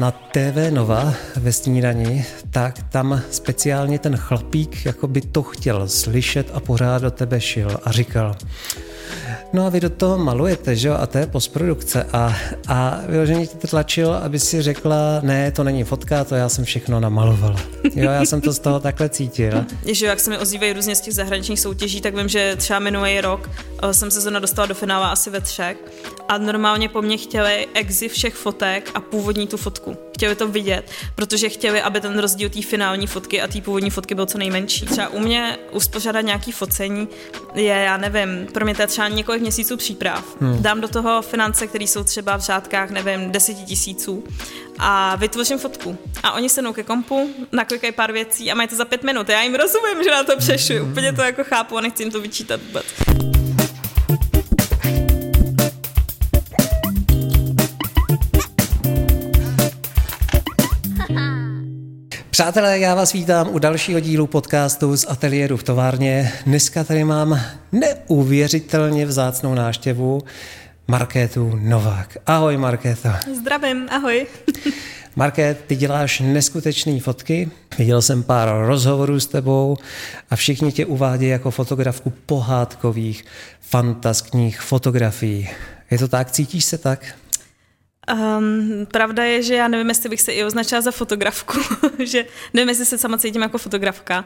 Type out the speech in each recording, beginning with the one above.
na TV Nova ve snídani, tak tam speciálně ten chlapík jako by to chtěl slyšet a pořád do tebe šil a říkal, No a vy do toho malujete, že jo? A to je postprodukce. A, a vyloženě tě tlačil, aby si řekla, ne, to není fotka, to já jsem všechno namalovala. Jo, já jsem to z toho takhle cítil. Že jak se mi ozývají různě z těch zahraničních soutěží, tak vím, že třeba minulý rok eh, jsem se zrovna dostala do finále asi ve třech a normálně po mně chtěli exi všech fotek a původní tu fotku. Chtěli to vidět, protože chtěli, aby ten rozdíl té finální fotky a té původní fotky byl co nejmenší. Třeba u mě uspořádat nějaký focení je, já nevím, pro mě to je třeba několik měsíců příprav. Hmm. Dám do toho finance, které jsou třeba v řádkách, nevím, deseti tisíců a vytvořím fotku. A oni se ke kompu, naklikají pár věcí a mají to za pět minut. Já jim rozumím, že na to přešu. Hmm. Úplně to jako chápu a nechci jim to vyčítat vůbec. Přátelé, já vás vítám u dalšího dílu podcastu z ateliéru v továrně. Dneska tady mám neuvěřitelně vzácnou náštěvu Markétu Novák. Ahoj Markéta. Zdravím, ahoj. Market, ty děláš neskutečné fotky. Viděl jsem pár rozhovorů s tebou a všichni tě uvádějí jako fotografku pohádkových, fantaskních fotografií. Je to tak? Cítíš se tak? Um, pravda je, že já nevím, jestli bych se i označila za fotografku, že nevím, jestli se sama cítím jako fotografka,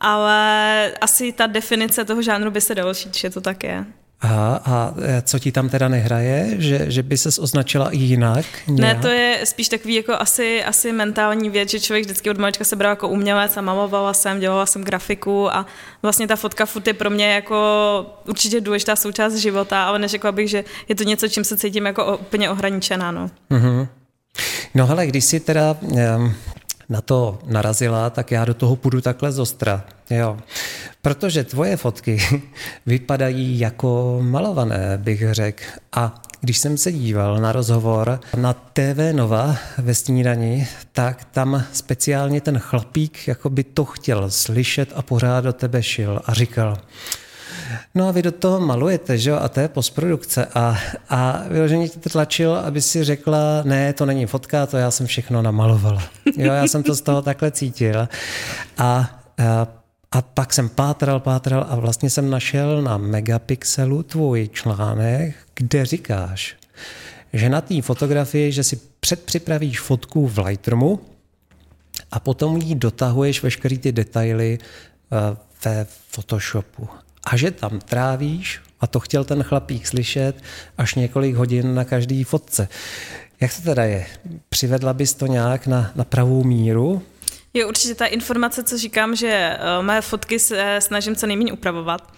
ale asi ta definice toho žánru by se dalo šít, že to tak je. Aha, a e, co ti tam teda nehraje? Že, že by se označila i jinak? Nějak? Ne, to je spíš takový jako asi, asi mentální věc, že člověk vždycky od malička se bral jako umělec a malovala jsem, dělala jsem grafiku a vlastně ta fotka furt je pro mě jako určitě důležitá součást života, ale neřekla bych, že je to něco, čím se cítím jako úplně ohraničená. No. Mm-hmm. No hele, když si teda na to narazila, tak já do toho půjdu takhle zostra. Jo. Protože tvoje fotky vypadají jako malované, bych řekl. A když jsem se díval na rozhovor na TV Nova ve snídani, tak tam speciálně ten chlapík jako by to chtěl slyšet a pořád do tebe šil a říkal, No a vy do toho malujete, že jo? A to je postprodukce. A, a vyloženě tě tlačil, aby si řekla, ne, to není fotka, to já jsem všechno namalovala. Jo, já jsem to z toho takhle cítil. A, a a pak jsem pátral, pátral a vlastně jsem našel na Megapixelu tvůj článek, kde říkáš, že na té fotografii, že si předpřipravíš fotku v Lightroomu a potom jí dotahuješ veškerý ty detaily eh, ve Photoshopu a že tam trávíš, a to chtěl ten chlapík slyšet, až několik hodin na každý fotce. Jak to teda je? Přivedla bys to nějak na, na pravou míru? Je určitě ta informace, co říkám, že uh, mé fotky se snažím co nejméně upravovat.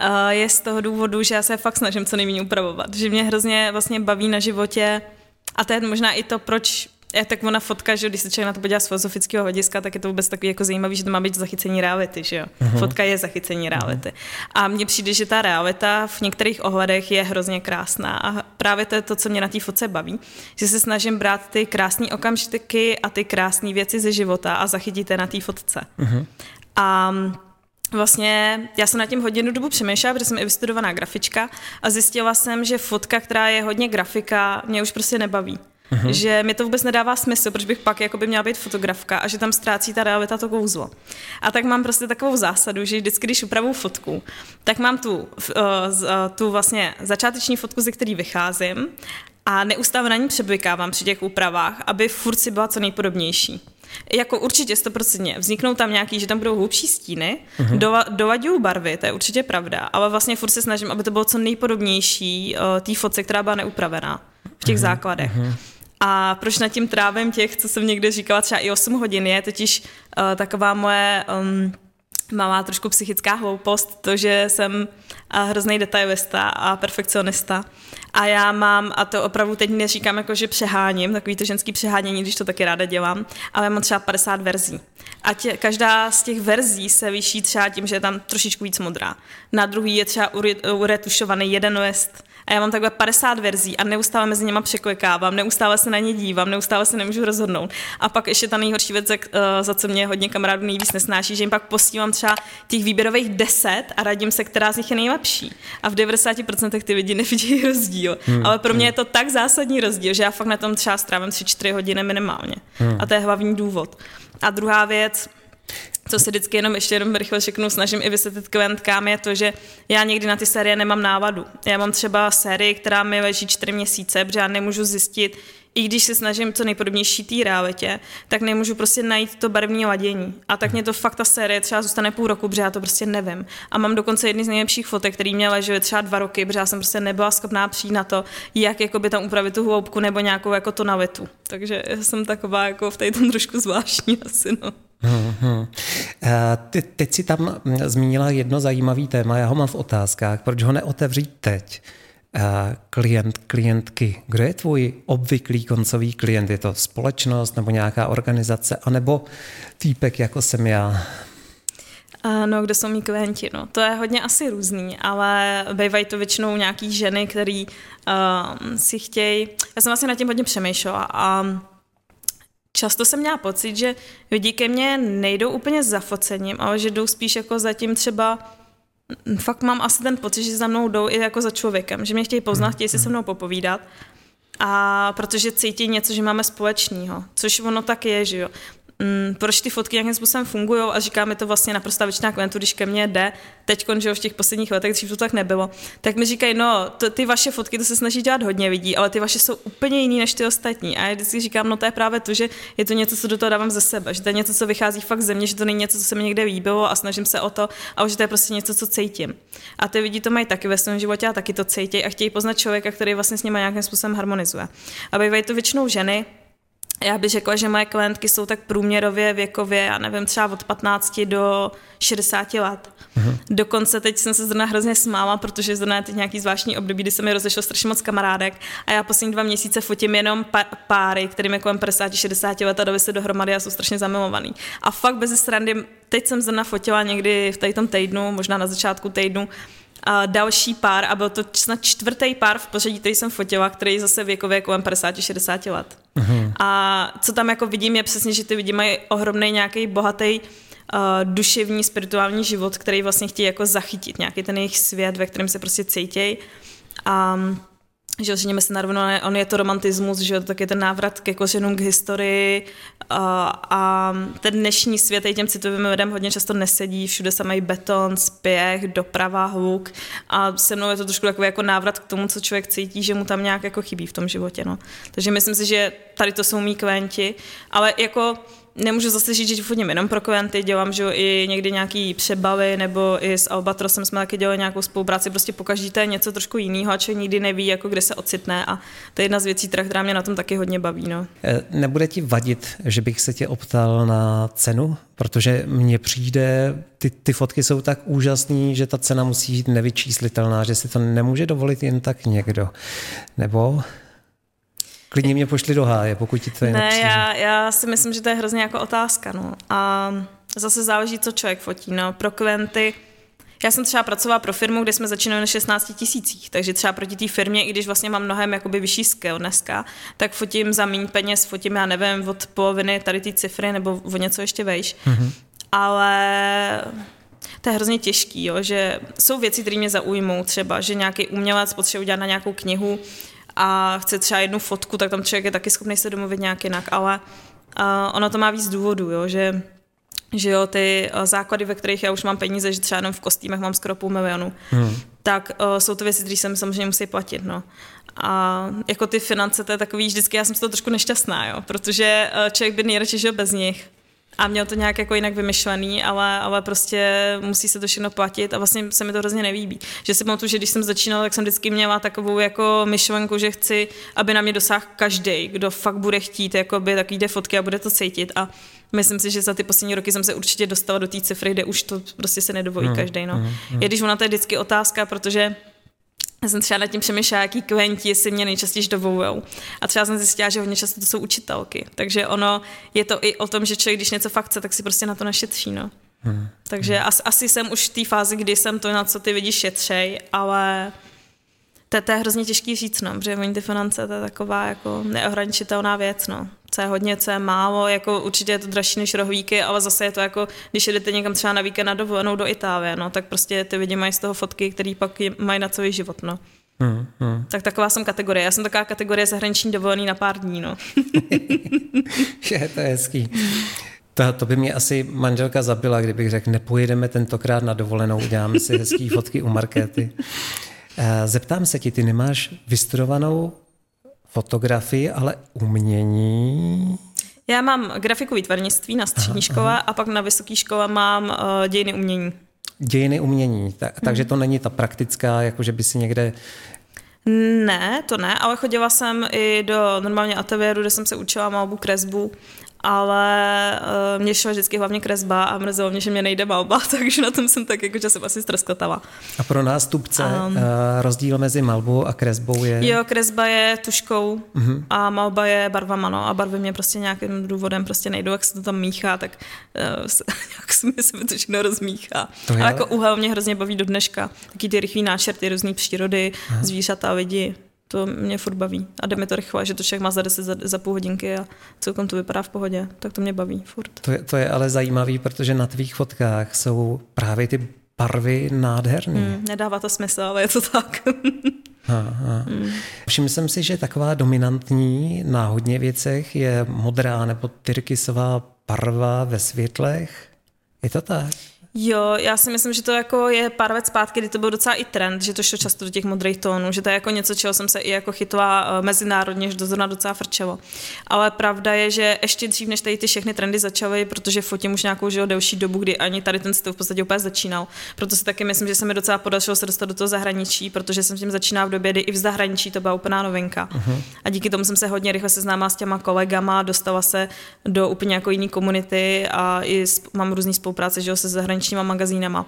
Uh, je z toho důvodu, že já se fakt snažím co nejméně upravovat. Že mě hrozně vlastně baví na životě a to je možná i to, proč je tak ona fotka, že když se člověk na to podívá z filozofického hlediska, tak je to vůbec takový jako zajímavý, že to má být zachycení reality, že jo? Uh-huh. Fotka je zachycení reality. Uh-huh. A mně přijde, že ta realita v některých ohledech je hrozně krásná a právě to je to, co mě na té fotce baví, že se snažím brát ty krásné okamžiky a ty krásné věci ze života a zachytit je na té fotce. Uh-huh. A Vlastně já jsem na tím hodinu dobu přemýšlela, protože jsem i vystudovaná grafička a zjistila jsem, že fotka, která je hodně grafika, mě už prostě nebaví. Uh-huh. Že mi to vůbec nedává smysl, protože bych pak jako by měla být fotografka a že tam ztrácí ta realita to kouzlo. A tak mám prostě takovou zásadu, že vždycky, když upravu fotku, tak mám tu, uh, tu vlastně začáteční fotku, ze který vycházím a neustále na ní přebykávám při těch úpravách, aby furt si byla co nejpodobnější. Jako určitě stoprocentně. Vzniknou tam nějaký, že tam budou hlubší stíny, uh-huh. dova, barvy, to je určitě pravda, ale vlastně furt se snažím, aby to bylo co nejpodobnější uh, té fotce, která byla neupravená v těch uh-huh. základech. Uh-huh. A proč nad tím trávím těch, co jsem někde říkala, třeba i 8 hodin, je totiž uh, taková moje um, malá trošku psychická hloupost, to, že jsem uh, hrozný detailista a perfekcionista. A já mám, a to opravdu teď neříkám jako, že přeháním, takový to ženský přehánění, když to taky ráda dělám, ale mám třeba 50 verzí. A tě, každá z těch verzí se vyšší třeba tím, že je tam trošičku víc modrá. Na druhý je třeba uretušovaný jeden list, A já mám takhle 50 verzí a neustále mezi nimi překlikávám, neustále se na ně dívám, neustále se nemůžu rozhodnout. A pak ještě ta nejhorší věc, eh, za co mě hodně kamarádů nejvíc nesnáší, že jim pak posílám třeba těch výběrových 10 a radím se, která z nich je nejlepší. A v 90% ty lidi nevidí rozdíl. Hmm. Ale pro mě je to tak zásadní rozdíl, že já fakt na tom třeba strávím 3-4 hodiny minimálně. Hmm. A to je hlavní důvod. A druhá věc, co se vždycky jenom ještě jenom rychle řeknu, snažím i vysvětlit klientkám, je to, že já někdy na ty série nemám návadu. Já mám třeba sérii, která mi leží čtyři měsíce, protože já nemůžu zjistit, i když se snažím co nejpodobnější té realitě, tak nemůžu prostě najít to barevné ladění. A tak mě to fakt ta série třeba zůstane půl roku, protože já to prostě nevím. A mám dokonce jedny z nejlepších fotek, který mě ležely třeba dva roky, protože já jsem prostě nebyla schopná přijít na to, jak jakoby tam upravit tu hloubku nebo nějakou jako tonalitu. Takže jsem taková jako v tom trošku zvláštní asi, no. Hmm. Ty, teď si tam zmínila jedno zajímavé téma, já ho mám v otázkách, proč ho neotevřít teď? Klient, klientky, kdo je tvůj obvyklý koncový klient? Je to společnost nebo nějaká organizace, anebo týpek, jako jsem já? No, kdo jsou mý klienti, no. To je hodně asi různý, ale bývají to většinou nějaký ženy, který uh, si chtějí... Já jsem vlastně nad tím hodně přemýšlela a Často jsem měla pocit, že lidi ke mně nejdou úplně za focením, ale že jdou spíš jako za tím třeba fakt mám asi ten pocit, že za mnou jdou i jako za člověkem, že mě chtějí poznat, chtějí si se mnou popovídat. A protože cítí něco, že máme společného, což ono tak je, že jo mm, proč ty fotky nějakým způsobem fungují a říká mi to vlastně naprosto většina klientů, když ke mně jde, teď že v těch posledních letech, dřív to tak nebylo, tak mi říkají, no, to, ty vaše fotky, to se snaží dělat hodně lidí, ale ty vaše jsou úplně jiný než ty ostatní. A já vždycky říkám, no to je právě to, že je to něco, co do toho dávám ze sebe, že to je něco, co vychází fakt ze mě, že to není něco, co se mi někde líbilo a snažím se o to, ale že to je prostě něco, co cítím. A ty lidi to mají taky ve svém životě a taky to cítí a chtějí poznat člověka, který vlastně s nimi nějakým způsobem harmonizuje. A bývají to většinou ženy, já bych řekla, že moje klientky jsou tak průměrově věkově, já nevím, třeba od 15 do 60 let. Uh-huh. Dokonce teď jsem se zrovna hrozně smála, protože zrovna je teď nějaký zvláštní období, kdy se mi rozešlo strašně moc kamarádek a já poslední dva měsíce fotím jenom páry, kterým je kolem 50-60 let a doby se dohromady a jsou strašně zamilovaný. A fakt bez srandy, teď jsem zrovna fotila někdy v tady tom týdnu, možná na začátku týdnu, a další pár a byl to snad čtvrtý pár v pořadí, který jsem fotila, který je zase věkově kolem 50-60 let. Uh-huh. A co tam jako vidím je přesně, že ty lidi mají ohromný nějaký bohatý uh, duševní, spirituální život, který vlastně chtějí jako zachytit, nějaký ten jejich svět, ve kterém se prostě cítějí. A um, že řekněme se narovno, on je to romantismus, že tak je ten návrat ke kořenům, k historii a, a ten dnešní svět těm citovým lidem hodně často nesedí, všude se mají beton, spěch, doprava, hluk a se mnou je to trošku takový jako návrat k tomu, co člověk cítí, že mu tam nějak jako chybí v tom životě, no. Takže myslím si, že tady to jsou mý klienti, ale jako nemůžu zase říct, že fotím jenom pro klienty, dělám že i někdy nějaký přebaly, nebo i s Albatrosem jsme taky dělali nějakou spolupráci, prostě pokaždé to je něco trošku jiného a člověk nikdy neví, jako kde se ocitne a to je jedna z věcí, která mě na tom taky hodně baví. No. Eh, nebude ti vadit, že bych se tě optal na cenu? Protože mně přijde, ty, ty fotky jsou tak úžasné, že ta cena musí být nevyčíslitelná, že si to nemůže dovolit jen tak někdo. Nebo Klidně mě pošli do háje, pokud ti to je Ne, já, já si myslím, že to je hrozně jako otázka. No. A zase záleží, co člověk fotí. No. Pro klienty, já jsem třeba pracovala pro firmu, kde jsme začínali na 16 tisících, takže třeba proti té firmě, i když vlastně mám mnohem jakoby vyšší skill dneska, tak fotím za méně peněz, fotím, já nevím, od poloviny tady ty cifry nebo o něco ještě vejš. Mm-hmm. Ale to je hrozně těžký, jo, že jsou věci, které mě zaujmou, třeba, že nějaký umělec potřebuje udělat na nějakou knihu, a chce třeba jednu fotku, tak tam člověk je taky schopný se domluvit nějak jinak, ale uh, ono to má víc důvodů, jo, že že jo, ty uh, základy, ve kterých já už mám peníze, že třeba jenom v kostýmech mám skoro půl milionu, hmm. tak uh, jsou to věci, které se samozřejmě musí platit, no. A jako ty finance, to je takový, vždycky já jsem z toho trošku nešťastná, jo, protože uh, člověk by nejradši žil bez nich a měl to nějak jako jinak vymyšlený, ale, ale prostě musí se to všechno platit a vlastně se mi to hrozně nelíbí. Že si pamatuju, že když jsem začínala, tak jsem vždycky měla takovou jako myšlenku, že chci, aby na mě dosáhl každý, kdo fakt bude chtít, jakoby takový jde fotky a bude to cítit a Myslím si, že za ty poslední roky jsem se určitě dostala do té cifry, kde už to prostě se nedovolí mm, každý. No. Mm, mm. Je když ona to je vždycky otázka, protože já jsem třeba nad tím přemýšlela, jaký klienti si mě nejčastěji dovolují. A třeba jsem zjistila, že hodně často to jsou učitelky. Takže ono je to i o tom, že člověk, když něco fakt chce, tak si prostě na to našetří. No. Hmm. Takže hmm. Asi, asi jsem už v té fázi, kdy jsem to, na co ty vidíš, šetřej, ale To, to je hrozně těžký říct, no, protože oni ty finance, to je taková jako neohraničitelná věc, no. Co je hodně, co je málo, jako určitě je to dražší než rohlíky, ale zase je to jako, když jdete někam třeba na víkend na dovolenou do Itálie, no, tak prostě ty lidi mají z toho fotky, které pak mají na celý život, no. Hmm, hmm. Tak taková jsem kategorie. Já jsem taková kategorie zahraniční dovolený na pár dní, no. je, to je hezký. To, to by mě asi manželka zabila, kdybych řekl, nepojedeme tentokrát na dovolenou, uděláme si hezký fotky u Markéty. Eh, zeptám se ti, ty nemáš vystudovanou fotografii, ale umění? Já mám grafiku výtvarnictví na střední škole a pak na vysoké škole mám uh, dějiny umění. Dějiny umění, tak, hmm. takže to není ta praktická, jako že by si někde ne, to ne, ale chodila jsem i do normálně ateliéru, kde jsem se učila malbu, kresbu ale uh, mě šla vždycky hlavně kresba a mrzelo mě, že mě nejde malba, takže na tom jsem tak jako časem asi ztroskotala. A pro nástupce um, uh, rozdíl mezi malbou a kresbou je? Jo, kresba je tuškou uh-huh. a malba je barvama, no a barvy mě prostě nějakým důvodem prostě nejdou, jak se to tam míchá, tak uh, se, nějak se mi se to všechno rozmíchá. To je... A jako úhel mě hrozně baví do dneška. Taky ty rychlý náčrty, různý přírody, uh-huh. zvířata, lidi to mě furt baví. A jde mi to rychle, že to všech má za 10, za, za půl hodinky a celkom to vypadá v pohodě. Tak to mě baví furt. To je, to je ale zajímavý, protože na tvých fotkách jsou právě ty barvy nádherné. Hmm, nedává to smysl, ale je to tak. Aha. Hmm. Všiml jsem si, že taková dominantní na hodně věcech je modrá nebo tyrkysová barva ve světlech. Je to tak? Jo, já si myslím, že to jako je pár let zpátky, kdy to byl docela i trend, že to šlo často do těch modrých tónů, že to je jako něco, čeho jsem se i jako chytla eh, mezinárodně, že to zrovna docela frčelo. Ale pravda je, že ještě dřív, než tady ty všechny trendy začaly, protože fotím už nějakou žil delší dobu, kdy ani tady ten styl v podstatě úplně začínal. Proto si taky myslím, že se mi docela podařilo se dostat do toho zahraničí, protože jsem s tím začínala v době, kdy i v zahraničí to byla úplná novinka. Uh-huh. A díky tomu jsem se hodně rychle seznámila s těma kolegama, dostala se do úplně jako jiné komunity a i mám různý spolupráce že se zahraničí zahraničníma magazínama.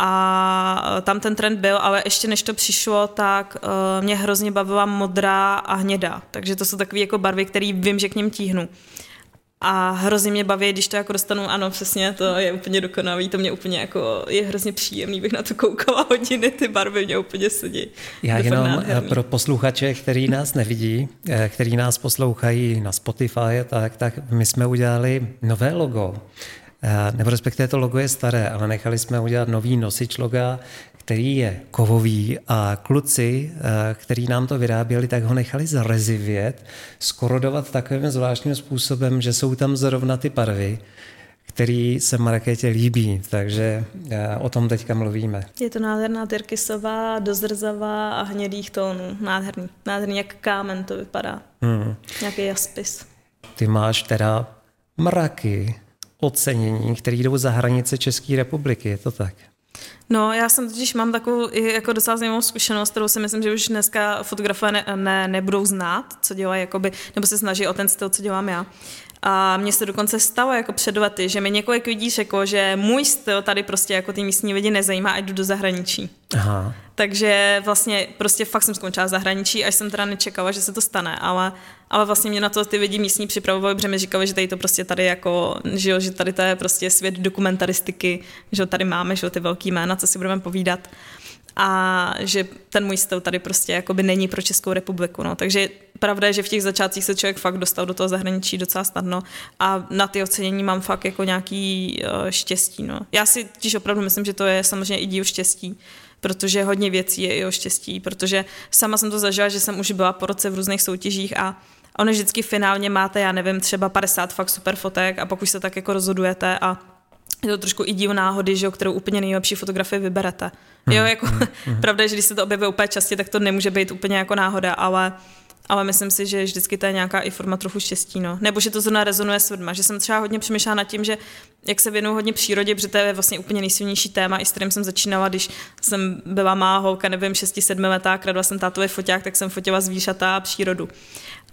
A tam ten trend byl, ale ještě než to přišlo, tak uh, mě hrozně bavila modrá a hnědá. Takže to jsou takové jako barvy, které vím, že k ním tíhnu. A hrozně mě baví, když to jako dostanu, ano, přesně, to je úplně dokonalý, to mě úplně jako, je hrozně příjemný, bych na to koukala hodiny, ty barvy mě úplně sedí. Já jenom eh, nádherný. pro posluchače, který nás nevidí, který nás poslouchají na Spotify, tak, tak my jsme udělali nové logo nebo respektive to logo je staré, ale nechali jsme udělat nový nosič loga, který je kovový a kluci, eh, který nám to vyráběli, tak ho nechali zarezivět, skorodovat takovým zvláštním způsobem, že jsou tam zrovna ty barvy, který se Markétě líbí, takže eh, o tom teďka mluvíme. Je to nádherná tyrkysová, dozrzavá a hnědých tónů. Nádherný. Nádherný, jak kámen to vypadá. Hmm. Nějaký jaspis. Ty máš teda mraky ocenění, které jdou za hranice České republiky, je to tak? No, já jsem totiž mám takovou jako docela zajímavou zkušenost, kterou si myslím, že už dneska fotografové ne, ne, nebudou znát, co dělají, jakoby, nebo se snaží o ten styl, co dělám já. A mně se dokonce stalo jako před lety, že mi několik lidí řeklo, že můj styl tady prostě jako ty místní lidi nezajímá a jdu do zahraničí. Aha. Takže vlastně prostě fakt jsem skončila v zahraničí, až jsem teda nečekala, že se to stane, ale, ale vlastně mě na to ty lidi místní připravovali, protože mi říkali, že tady to prostě tady jako, že, jo, že tady to je prostě svět dokumentaristiky, že tady máme, že jo, ty velký jména, co si budeme povídat a že ten můj styl tady prostě jakoby není pro Českou republiku. No. Takže pravda je, že v těch začátcích se člověk fakt dostal do toho zahraničí docela snadno a na ty ocenění mám fakt jako nějaký uh, štěstí. No. Já si totiž opravdu myslím, že to je samozřejmě i díl štěstí, protože hodně věcí je i o štěstí, protože sama jsem to zažila, že jsem už byla po roce v různých soutěžích a ono vždycky finálně máte, já nevím, třeba 50 fakt super fotek a pak už se tak jako rozhodujete a je to trošku i díl náhody, že, kterou úplně nejlepší fotografii vyberete. Hmm, jo, jako, hmm, hmm. pravda je, že když se to objevuje úplně častě, tak to nemůže být úplně jako náhoda, ale ale myslím si, že vždycky to je nějaká i forma trochu štěstí, no. Nebo že to zrovna rezonuje s lidma, že jsem třeba hodně přemýšlela nad tím, že jak se věnuju hodně přírodě, protože to je vlastně úplně nejsilnější téma, i s kterým jsem začínala, když jsem byla má holka, nevím, 6-7 letá, kradla jsem tátový foťák, tak jsem fotila zvířata a přírodu.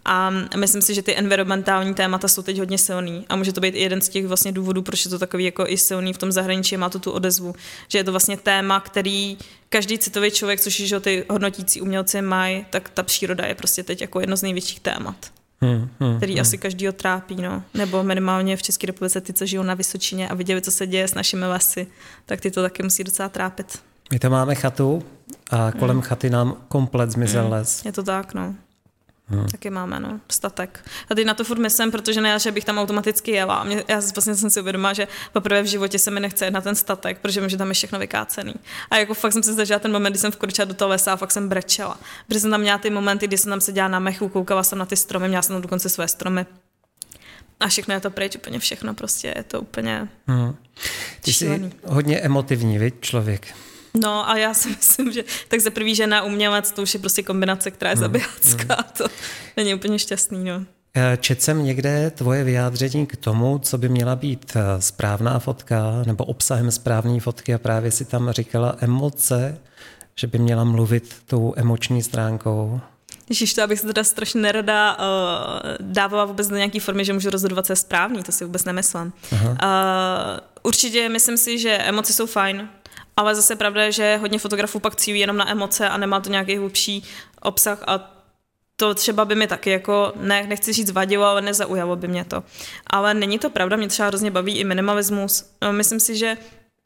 A myslím si, že ty environmentální témata jsou teď hodně silný a může to být i jeden z těch vlastně důvodů, proč je to takový jako i silný v tom zahraničí, má to tu odezvu, že je to vlastně téma, který každý citový člověk, což je, že ty hodnotící umělci mají, tak ta příroda je prostě teď jako jedno z největších témat. Hmm, hmm, který hmm. asi každý trápí, no. Nebo minimálně v České republice ty, co žijou na Vysočině a viděli, co se děje s našimi lesy, tak ty to taky musí docela trápit. My tam máme chatu a kolem hmm. chaty nám komplet zmizel hmm. les. Je to tak, no. Hmm. Taky máme, no, statek. A teď na to furt myslím, protože ne, že bych tam automaticky jela. Mě, já vlastně jsem si uvědomila, že poprvé v životě se mi nechce na ten statek, protože vím, že tam je všechno vykácený. A jako fakt jsem si zažila ten moment, kdy jsem vkročila do toho lesa a fakt jsem brečela. Protože jsem tam měla ty momenty, kdy jsem tam seděla na mechu, koukala jsem na ty stromy, měla jsem tam dokonce své stromy. A všechno je to pryč, úplně všechno, prostě je to úplně hmm. Ty jsi hodně emotivní, víš, člověk. No a já si myslím, že tak za prvý žena umělec, to už je prostě kombinace, která je hmm. zabijácká, mm. to není úplně šťastný. No. Eh, četl jsem někde tvoje vyjádření k tomu, co by měla být eh, správná fotka nebo obsahem správné fotky a právě si tam říkala emoce, že by měla mluvit tou emoční stránkou. Ježíš, to abych se teda strašně nerada uh, dávala vůbec do nějaké formy, že můžu rozhodovat, co je správný, to si vůbec nemyslím. Uh, určitě myslím si, že emoce jsou fajn, ale zase pravda je, že hodně fotografů pak cílí jenom na emoce a nemá to nějaký hlubší obsah a to třeba by mi taky jako, ne, nechci říct vadilo, ale nezaujalo by mě to. Ale není to pravda, mě třeba hrozně baví i minimalismus. No, myslím si, že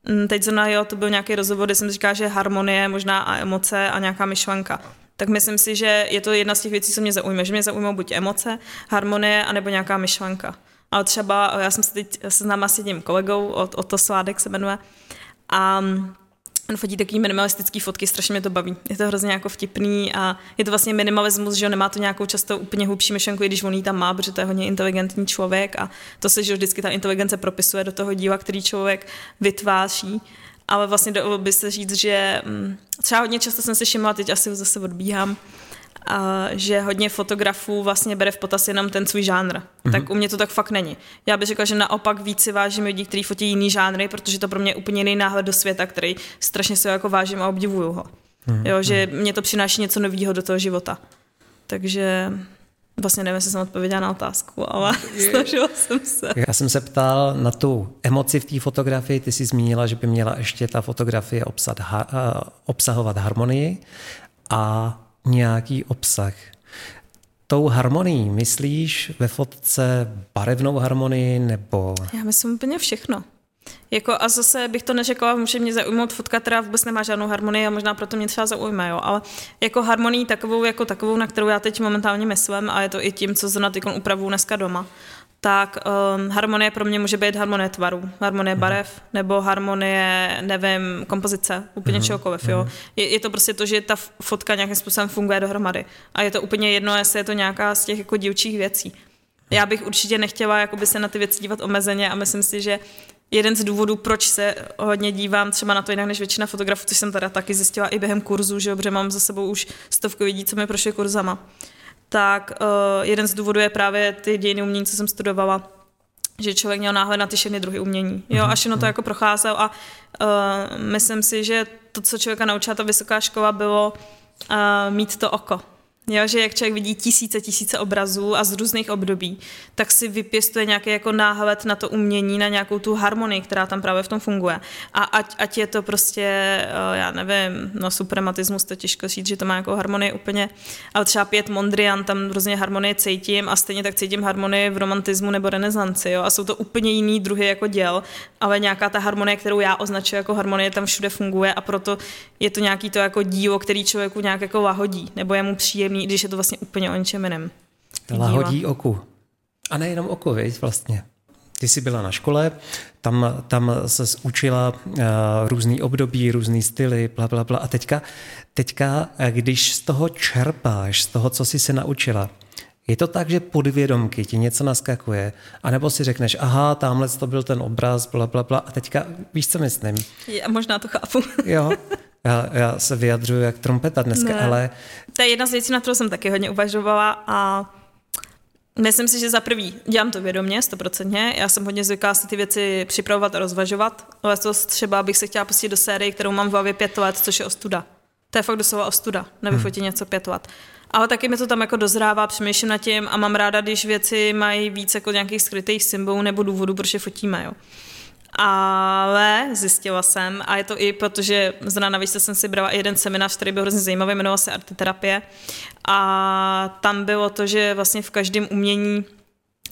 mm, teď zrovna jo, to byl nějaký rozhovor, kde jsem říkala, že harmonie možná a emoce a nějaká myšlenka. Tak myslím si, že je to jedna z těch věcí, co mě zaujme, že mě zaujmou buď emoce, harmonie, anebo nějaká myšlenka. Ale třeba já jsem se teď seznámila s jedním kolegou, od, od to Sládek se jmenuje, a On fotí takový minimalistický fotky, strašně mě to baví. Je to hrozně jako vtipný a je to vlastně minimalismus, že nemá to nějakou často úplně hlubší myšlenku, i když on ji tam má, protože to je hodně inteligentní člověk a to se, že vždycky ta inteligence propisuje do toho díla, který člověk vytváří. Ale vlastně by se říct, že mm, třeba hodně často jsem se všimla, teď asi zase odbíhám, a že hodně fotografů vlastně bere v potaz jenom ten svůj žánr. Mm-hmm. Tak u mě to tak fakt není. Já bych řekla, že naopak víc si vážím lidí, kteří fotí jiný žánry, protože to pro mě je úplně jiný náhled do světa, který strašně se jako vážím a obdivuju ho. Mm-hmm. Jo, že mhm. mě to přináší něco nového do toho života. Takže Vlastně nevím, jestli jsem odpověděla na otázku, ale snažila jsem se. Já jsem se ptal na tu emoci v té fotografii. Ty jsi zmínila, že by měla ještě ta fotografie ha, obsahovat harmonii. A nějaký obsah. Tou harmonií myslíš ve fotce barevnou harmonii nebo... Já myslím úplně všechno. Jako a zase bych to neřekla, může mě zaujmout fotka, která vůbec nemá žádnou harmonii a možná proto mě třeba zaujme, jo. Ale jako harmonii takovou, jako takovou, na kterou já teď momentálně myslím a je to i tím, co zrovna teď upravuju dneska doma, tak um, harmonie pro mě může být harmonie tvaru, harmonie mm. barev, nebo harmonie, nevím, kompozice, úplně mm. čehokoliv, jo. Mhm. Je, je to prostě to, že ta fotka nějakým způsobem funguje dohromady. A je to úplně jedno, jestli je to nějaká z těch jako dílčích věcí. Já bych určitě nechtěla jakoby se na ty věci dívat omezeně a myslím si, že jeden z důvodů, proč se hodně dívám třeba na to jinak než většina fotografů, což jsem teda taky zjistila i během kurzu, že jo, protože mám za sebou už stovku lidí, co mi prošly kurzama tak uh, jeden z důvodů je právě ty dějiny umění, co jsem studovala, že člověk měl náhled na ty všechny druhy umění. Jo, mhm, a všechno to mhm. jako procházel a uh, myslím si, že to, co člověka naučila ta vysoká škola, bylo uh, mít to oko. Jo, že jak člověk vidí tisíce, tisíce obrazů a z různých období, tak si vypěstuje nějaký jako náhled na to umění, na nějakou tu harmonii, která tam právě v tom funguje. A ať, ať je to prostě, eh, já nevím, no suprematismus, to těžko říct, že to má jako harmonii úplně, ale třeba pět Mondrian, tam různě harmonie cítím a stejně tak cítím harmonii v romantismu nebo renesanci, jo, a jsou to úplně jiný druhy jako děl, ale nějaká ta harmonie, kterou já označuji jako harmonie, tam všude funguje a proto je to nějaký to jako dílo, který člověku nějak jako lahodí, nebo je mu příjemný jiný, když je to vlastně úplně o něčem jiném. Lahodí oku. A nejenom oko, viď, vlastně. Ty jsi byla na škole, tam, tam se učila uh, různý období, různý styly, bla, bla, bla. A teďka, teďka, eh, když z toho čerpáš, z toho, co jsi se naučila, je to tak, že podvědomky ti něco naskakuje, anebo si řekneš, aha, tamhle to byl ten obraz, bla, bla, bla, a teďka víš, co myslím? Já možná to chápu. jo, Já, já se vyjadřuju jak trompeta dneska, ne. ale... To je jedna z věcí, na kterou jsem taky hodně uvažovala a myslím si, že za prvý dělám to vědomě, stoprocentně. Já jsem hodně zvyklá si ty věci připravovat a rozvažovat. Ale to třeba bych se chtěla pustit do série, kterou mám v hlavě pět let, což je ostuda. To je fakt doslova ostuda, nevyfotit hmm. něco pět let. Ale taky mi to tam jako dozrává, přemýšlím nad tím a mám ráda, když věci mají víc jako nějakých skrytých symbolů nebo důvodů, proč je fotíme. Jo. Ale zjistila jsem, a je to i proto, že zrovna navíc jsem si brala jeden seminář, který byl hrozně zajímavý, jmenoval se arteterapie. A tam bylo to, že vlastně v každém umění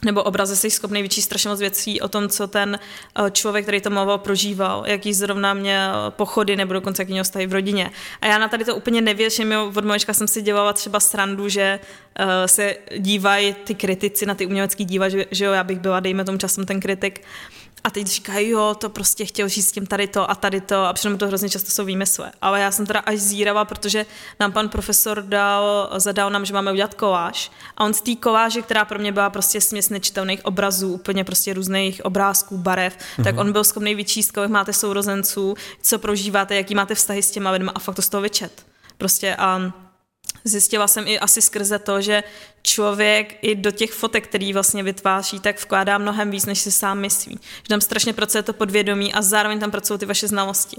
nebo obraze jsi schopný vyčíst strašně moc věcí o tom, co ten eh, člověk, který to mluvil, prožíval, jaký zrovna měl pochody, nebo dokonce jaký měl vztahy v rodině. A já na tady to úplně nevěřím, jo, od malička jsem si dělala třeba srandu, že uh, se dívají ty kritici na ty umělecký díva, že, že jo, já bych byla, dejme tomu časem ten kritik, a teď říkají, jo, to prostě chtěl říct s tím tady to a tady to a přitom to hrozně často jsou výmysly. Ale já jsem teda až zírava, protože nám pan profesor dal, zadal nám, že máme udělat koláž a on z té koláže, která pro mě byla prostě směs nečitelných obrazů, úplně prostě různých obrázků, barev, mm-hmm. tak on byl schopný vyčíst, kolik máte sourozenců, co prožíváte, jaký máte vztahy s těma lidmi a fakt to z toho vyčet. Prostě a zjistila jsem i asi skrze to, že člověk i do těch fotek, který vlastně vytváří, tak vkládá mnohem víc, než si sám myslí. Že tam strašně pracuje to podvědomí a zároveň tam pracují ty vaše znalosti.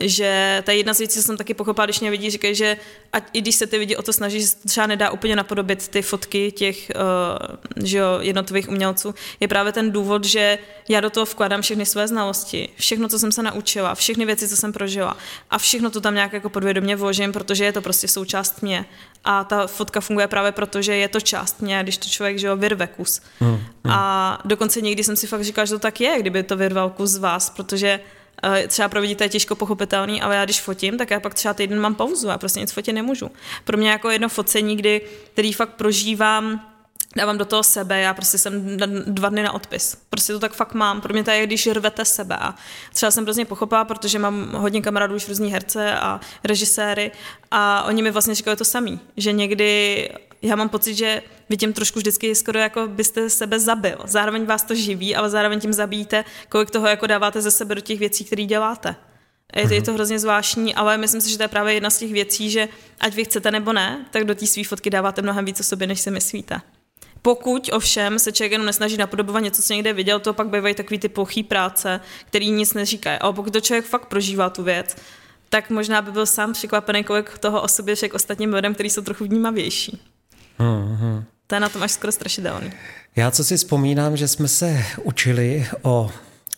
Že ta jedna z věcí, co jsem taky pochopila, když mě vidí, říkají, že ať, i když se ty lidi o to snaží, že se třeba nedá úplně napodobit ty fotky těch uh, že jo, jednotlivých umělců, je právě ten důvod, že já do toho vkládám všechny své znalosti, všechno, co jsem se naučila, všechny věci, co jsem prožila a všechno to tam nějak jako podvědomě vložím, protože je to prostě součást mě. A ta fotka funguje právě proto, že je to část mě, když to člověk, že jo, vyrve kus. Mm, mm. A dokonce někdy jsem si fakt říkala, že to tak je, kdyby to vyrval kus z vás, protože uh, třeba pro vidíte je těžko pochopitelný, ale já když fotím, tak já pak třeba týden mám pauzu a prostě nic fotit nemůžu. Pro mě jako jedno focení, kdy, který fakt prožívám dávám do toho sebe, já prostě jsem dva dny na odpis. Prostě to tak fakt mám. Pro mě to je, když rvete sebe. A třeba jsem hrozně pochopila, protože mám hodně kamarádů už různí herce a režiséry a oni mi vlastně říkali to samý, že někdy já mám pocit, že vy tím trošku vždycky skoro jako byste sebe zabil. Zároveň vás to živí, ale zároveň tím zabíjíte, kolik toho jako dáváte ze sebe do těch věcí, které děláte. Je to, je to mhm. hrozně zvláštní, ale myslím si, že to je právě jedna z těch věcí, že ať vy chcete nebo ne, tak do té své fotky dáváte mnohem víc o sobě, než si myslíte. Pokud ovšem se člověk jenom nesnaží napodobovat něco, co někde viděl, to pak bývají takový ty plochý práce, který nic neříkají. Ale pokud to člověk fakt prožívá tu věc, tak možná by byl sám překvapený, kolik toho o sobě všech ostatním lidem, kteří jsou trochu vnímavější. Mm-hmm. To je na tom až skoro strašidelný. Já co si vzpomínám, že jsme se učili o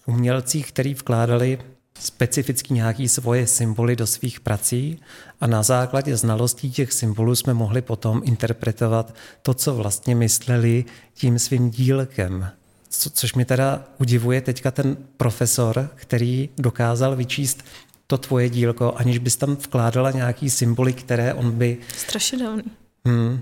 umělcích, který vkládali specificky nějaký svoje symboly do svých prací a na základě znalostí těch symbolů jsme mohli potom interpretovat to, co vlastně mysleli tím svým dílkem. Co, což mi teda udivuje teďka ten profesor, který dokázal vyčíst to tvoje dílko, aniž bys tam vkládala nějaký symboly, které on by... Strašidelný. Hmm,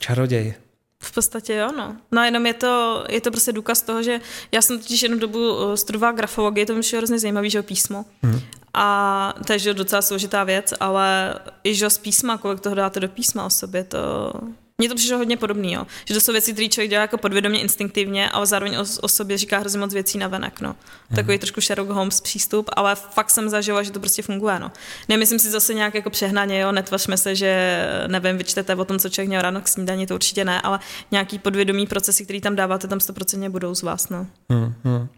čaroděj. V podstatě jo, no. No jenom je to, je to prostě důkaz toho, že já jsem totiž jednu dobu uh, studovala grafologii, to mi přišlo hrozně zajímavý, že písmo. Mm. A to je docela složitá věc, ale i že z písma, kolik toho dáte do písma o sobě, to, mně to přišlo hodně podobný, jo. že to jsou věci, které člověk dělá jako podvědomě, instinktivně, ale zároveň o, o sobě říká hrozně moc věcí na venek. No. Mm. Takový trošku Sherlock Holmes přístup, ale fakt jsem zažila, že to prostě funguje. No. Nemyslím si zase nějak jako přehnaně, jo, netvařme se, že nevím, vyčtete o tom, co člověk měl ráno k snídani, to určitě ne, ale nějaký podvědomý procesy, který tam dáváte, tam 100% budou z vás. No. Mm, mm.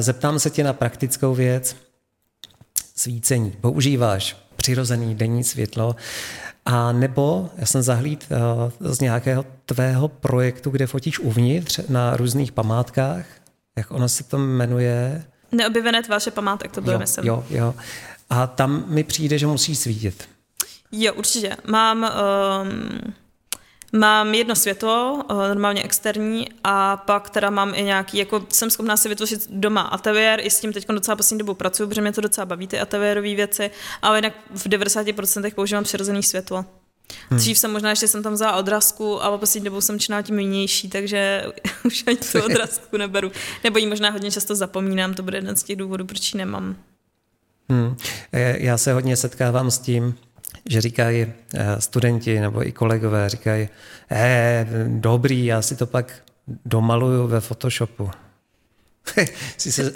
Zeptám se tě na praktickou věc. Svícení. Používáš přirozený denní světlo. A nebo já jsem zahlíd uh, z nějakého tvého projektu, kde fotíš uvnitř na různých památkách. Jak ono se to jmenuje? Neobjevené tváře památek, to bylo myslím. Jo, jo. A tam mi přijde, že musí svítit. Jo, určitě. Mám... Um Mám jedno světlo, eh, normálně externí, a pak teda mám i nějaký, jako jsem schopná si vytvořit doma ateliér, i s tím teď docela poslední dobu pracuji, protože mě to docela baví, ty ateliérové věci, ale jinak v 90% používám přirozený světlo. Hmm. Dřív jsem možná ještě jsem tam vzala odrazku, ale poslední dobou jsem činala tím jinější, takže už ani tu odrazku neberu. Nebo ji možná hodně často zapomínám, to bude jeden z těch důvodů, proč ji nemám. Hmm. Já se hodně setkávám s tím, že říkají eh, studenti nebo i kolegové, říkají, eh, dobrý, já si to pak domaluju ve Photoshopu. si se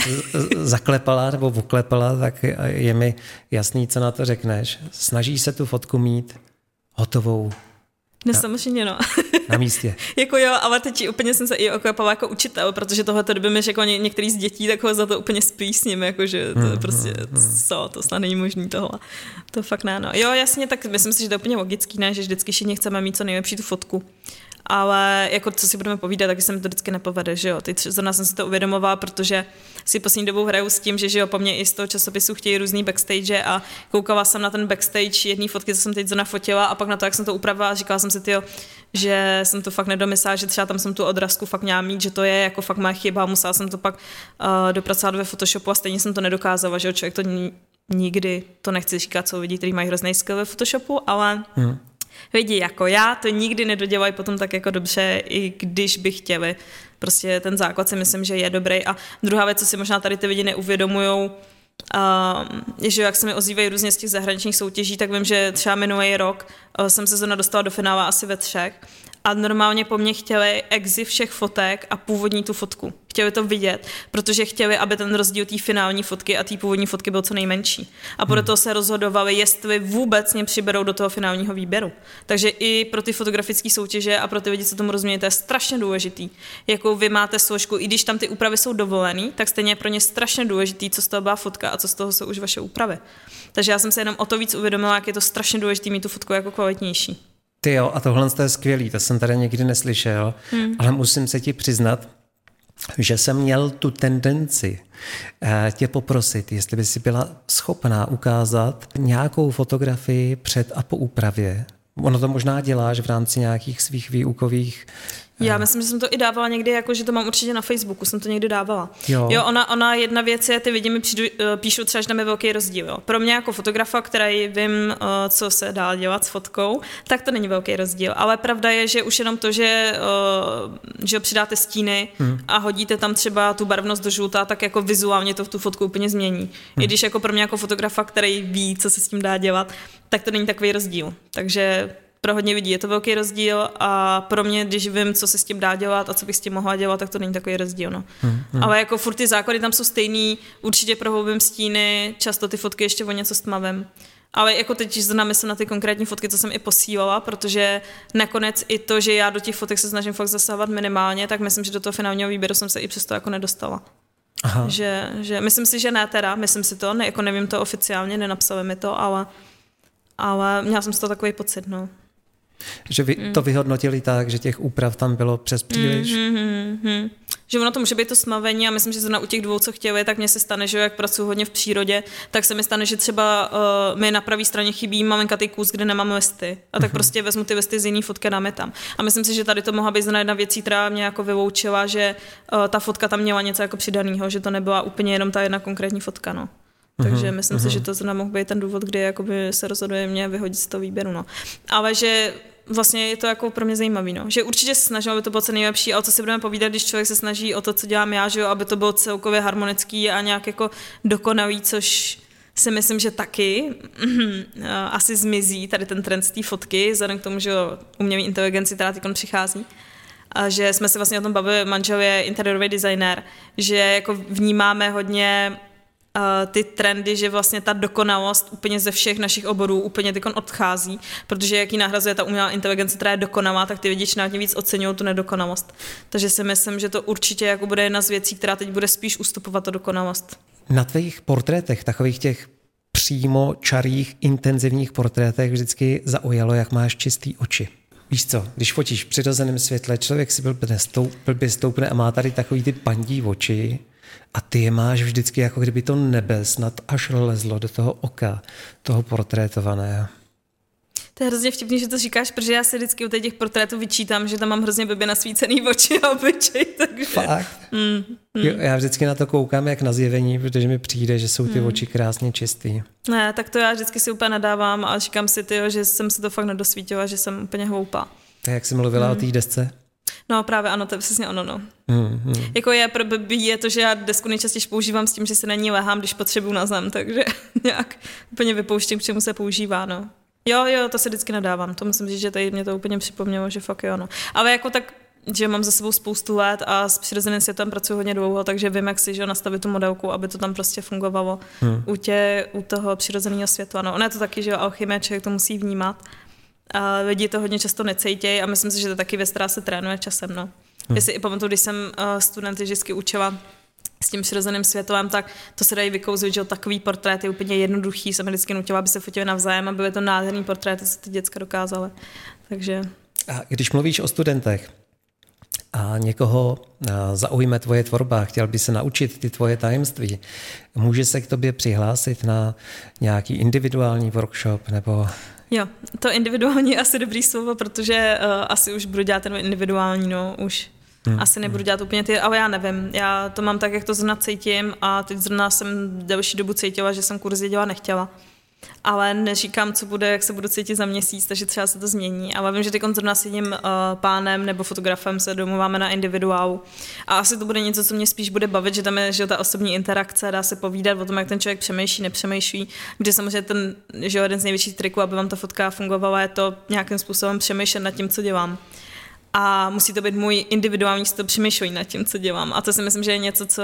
zaklepala nebo uklepala, tak je mi jasný, co na to řekneš. Snaží se tu fotku mít hotovou No samozřejmě, no. Na místě. jako jo, ale teď úplně jsem se i oklepala jako učitel, protože tohle to by mi řekl ně, některý z dětí, tak ho za to úplně spí s ním, jakože to hmm, prostě, hmm. co, to snad není možný tohle. To fakt ne, no. Jo, jasně, tak myslím si, že to je úplně logický, ne, že vždycky všichni chceme mít co nejlepší tu fotku. Ale jako co si budeme povídat, taky se mi to vždycky nepovede, že jo. Teď zrovna jsem si to uvědomovala, protože si poslední dobou hraju s tím, že, že jo, po mně i z toho časopisu chtějí různý backstage a koukala jsem na ten backstage jedné fotky, co jsem teď zrovna fotila a pak na to, jak jsem to upravila říkala jsem si, tyjo, že jsem to fakt nedomyslela, že třeba tam jsem tu odrazku fakt měla mít, že to je jako fakt moje chyba, musela jsem to pak uh, dopracovat ve Photoshopu a stejně jsem to nedokázala, že jo, člověk to nikdy, to nechci říkat, co lidi, kteří mají hrozný skill ve Photoshopu, ale hmm. Lidi jako já to nikdy nedodělají potom tak jako dobře, i když by chtěli. Prostě ten základ si myslím, že je dobrý. A druhá věc, co si možná tady ty lidi neuvědomují, Uh, že jak se mi ozývají různě z těch zahraničních soutěží, tak vím, že třeba minulý rok uh, jsem se zrovna dostala do finále asi ve třech a normálně po mně chtěli exi všech fotek a původní tu fotku. Chtěli to vidět, protože chtěli, aby ten rozdíl té finální fotky a té původní fotky byl co nejmenší. A proto hmm. se rozhodovali, jestli vůbec mě přiberou do toho finálního výběru. Takže i pro ty fotografické soutěže a pro ty lidi, co tomu rozumí, to je strašně důležitý. Jako vy máte složku, i když tam ty úpravy jsou dovolené, tak stejně je pro ně strašně důležitý, co z toho byla fotka a co z toho jsou už vaše úpravy. Takže já jsem se jenom o to víc uvědomila, jak je to strašně důležité mít tu fotku jako kvalitnější. Ty jo, a tohle je skvělý, to jsem tady nikdy neslyšel, hmm. ale musím se ti přiznat, že jsem měl tu tendenci eh, tě poprosit, jestli by si byla schopná ukázat nějakou fotografii před a po úpravě. Ono to možná děláš v rámci nějakých svých výukových já myslím, že jsem to i dávala někdy, jako že to mám určitě na Facebooku, jsem to někdy dávala. Jo, jo ona, ona jedna věc je, ty lidi mi přijdu, eh, píšou třeba, že tam je velký rozdíl. Jo. Pro mě jako fotografa, který vím, eh, co se dá dělat s fotkou, tak to není velký rozdíl. Ale pravda je, že už jenom to, že, eh, že přidáte stíny hmm. a hodíte tam třeba tu barvnost do žlutá, tak jako vizuálně to v tu fotku úplně změní. Hmm. I když jako pro mě jako fotografa, který ví, co se s tím dá dělat, tak to není takový rozdíl. Takže pro hodně lidí je to velký rozdíl a pro mě, když vím, co se s tím dá dělat a co bych s tím mohla dělat, tak to není takový rozdíl. No. Hmm, hmm. Ale jako furt ty základy tam jsou stejný, určitě prohloubím stíny, často ty fotky ještě o něco stmavím. Ale jako teď znám myslím na ty konkrétní fotky, co jsem i posílala, protože nakonec i to, že já do těch fotek se snažím fakt zasahovat minimálně, tak myslím, že do toho finálního výběru jsem se i přesto jako nedostala. Aha. Že, že, myslím si, že ne teda, myslím si to, ne, jako nevím to oficiálně, nenapsali mi to, ale, ale měla jsem z toho takový pocit, no. Že vy mm. to vyhodnotili tak, že těch úprav tam bylo přes příliš? Mm, mm, mm, že ono to může být to smavení a myslím, že zrovna u těch dvou, co chtěli, tak mně se stane, že jak pracuji hodně v přírodě, tak se mi stane, že třeba uh, mi na pravé straně chybí malinkatý kus, kde nemám listy. A tak mm-hmm. prostě vezmu ty listy z jiný fotky dáme tam. A myslím si, že tady to mohla být jedna věcí, která mě jako vyloučila, že uh, ta fotka tam měla něco jako přidaného, že to nebyla úplně jenom ta jedna konkrétní fotka. No. Takže uh-huh, myslím uh-huh. si, že to zrovna mohl být ten důvod, kdy jakoby se rozhoduje mě vyhodit z toho výběru. No. Ale že vlastně je to jako pro mě zajímavý, no. že určitě se snažím, aby to bylo co nejlepší, ale co si budeme povídat, když člověk se snaží o to, co dělám já, že jo, aby to bylo celkově harmonický a nějak jako dokonalý, což si myslím, že taky mm, asi zmizí tady ten trend z té fotky, vzhledem k tomu, že umělý inteligenci teda teď přichází. A že jsme si vlastně o tom bavili, manžel je interiérový designer, že jako vnímáme hodně ty trendy, že vlastně ta dokonalost úplně ze všech našich oborů úplně teď odchází, protože jaký nahrazuje ta umělá inteligence, která je dokonalá, tak ty lidi čím víc oceňují tu nedokonalost. Takže si myslím, že to určitě jako bude jedna z věcí, která teď bude spíš ustupovat ta dokonalost. Na tvých portrétech, takových těch přímo čarých, intenzivních portrétech vždycky zaujalo, jak máš čistý oči. Víš co, když fotíš v přirozeném světle, člověk si blbě stoupne a má tady takový ty pandí oči, a ty je máš vždycky jako kdyby to nebe snad až lezlo do toho oka, toho portrétovaného. To je hrozně vtipný, že to říkáš, protože já si vždycky u těch portrétů vyčítám, že tam mám hrozně blbě nasvícený oči a obličej, takže... Fakt? Mm, mm. Jo, já vždycky na to koukám jak na zjevení, protože mi přijde, že jsou ty mm. oči krásně čistý. Ne, tak to já vždycky si úplně nadávám a říkám si, tyjo, že jsem se to fakt nedosvítila, že jsem úplně hloupá. Tak jak jsi mluvila mm. o té desce? No právě ano, to je přesně ono, no. Hmm, hmm. Jako je, pro je to, že já desku nejčastěji používám s tím, že se na ní lehám, když potřebuju na zem, takže nějak úplně vypouštím, k čemu se používá, no. Jo, jo, to se vždycky nadávám. To myslím, že tady mě to úplně připomnělo, že fakt jo, no. Ale jako tak že mám za sebou spoustu let a s přirozeným světem pracuji hodně dlouho, takže vím, jak si že nastavit tu modelku, aby to tam prostě fungovalo hmm. u, tě, u toho přirozeného světla. No, ono je to taky, že alchymie, člověk to musí vnímat a lidi to hodně často necejtějí a myslím si, že to taky věc, která se trénuje časem. No. Hmm. Jestli i pamatuju, když jsem uh, studenty vždycky učila s tím přirozeným světlem, tak to se dají vykouzit, že takový portrét je úplně jednoduchý. Jsem vždycky nutila, aby se fotili navzájem a byly to nádherný portréty, co ty děcka dokázaly. Takže A když mluvíš o studentech, a někoho zaujme tvoje tvorba, chtěl by se naučit ty tvoje tajemství, může se k tobě přihlásit na nějaký individuální workshop nebo... Jo, to individuální je asi dobrý slovo, protože uh, asi už budu dělat ten individuální, no, už Hmm. Asi nebudu dělat úplně ty, ale já nevím. Já to mám tak, jak to zrovna cítím a teď zrovna jsem delší dobu cítila, že jsem kurzy dělat nechtěla ale neříkám, co bude, jak se budu cítit za měsíc, takže třeba se to změní. Ale vím, že teď zrovna s jedním uh, pánem nebo fotografem se domluváme na individuálu. A asi to bude něco, co mě spíš bude bavit, že tam je že ta osobní interakce, dá se povídat o tom, jak ten člověk přemýšlí, nepřemýšlí. Kde samozřejmě ten, že jeden z největších triků, aby vám ta fotka fungovala, je to nějakým způsobem přemýšlet nad tím, co dělám a musí to být můj individuální styl přemýšlení nad tím, co dělám. A to si myslím, že je něco, co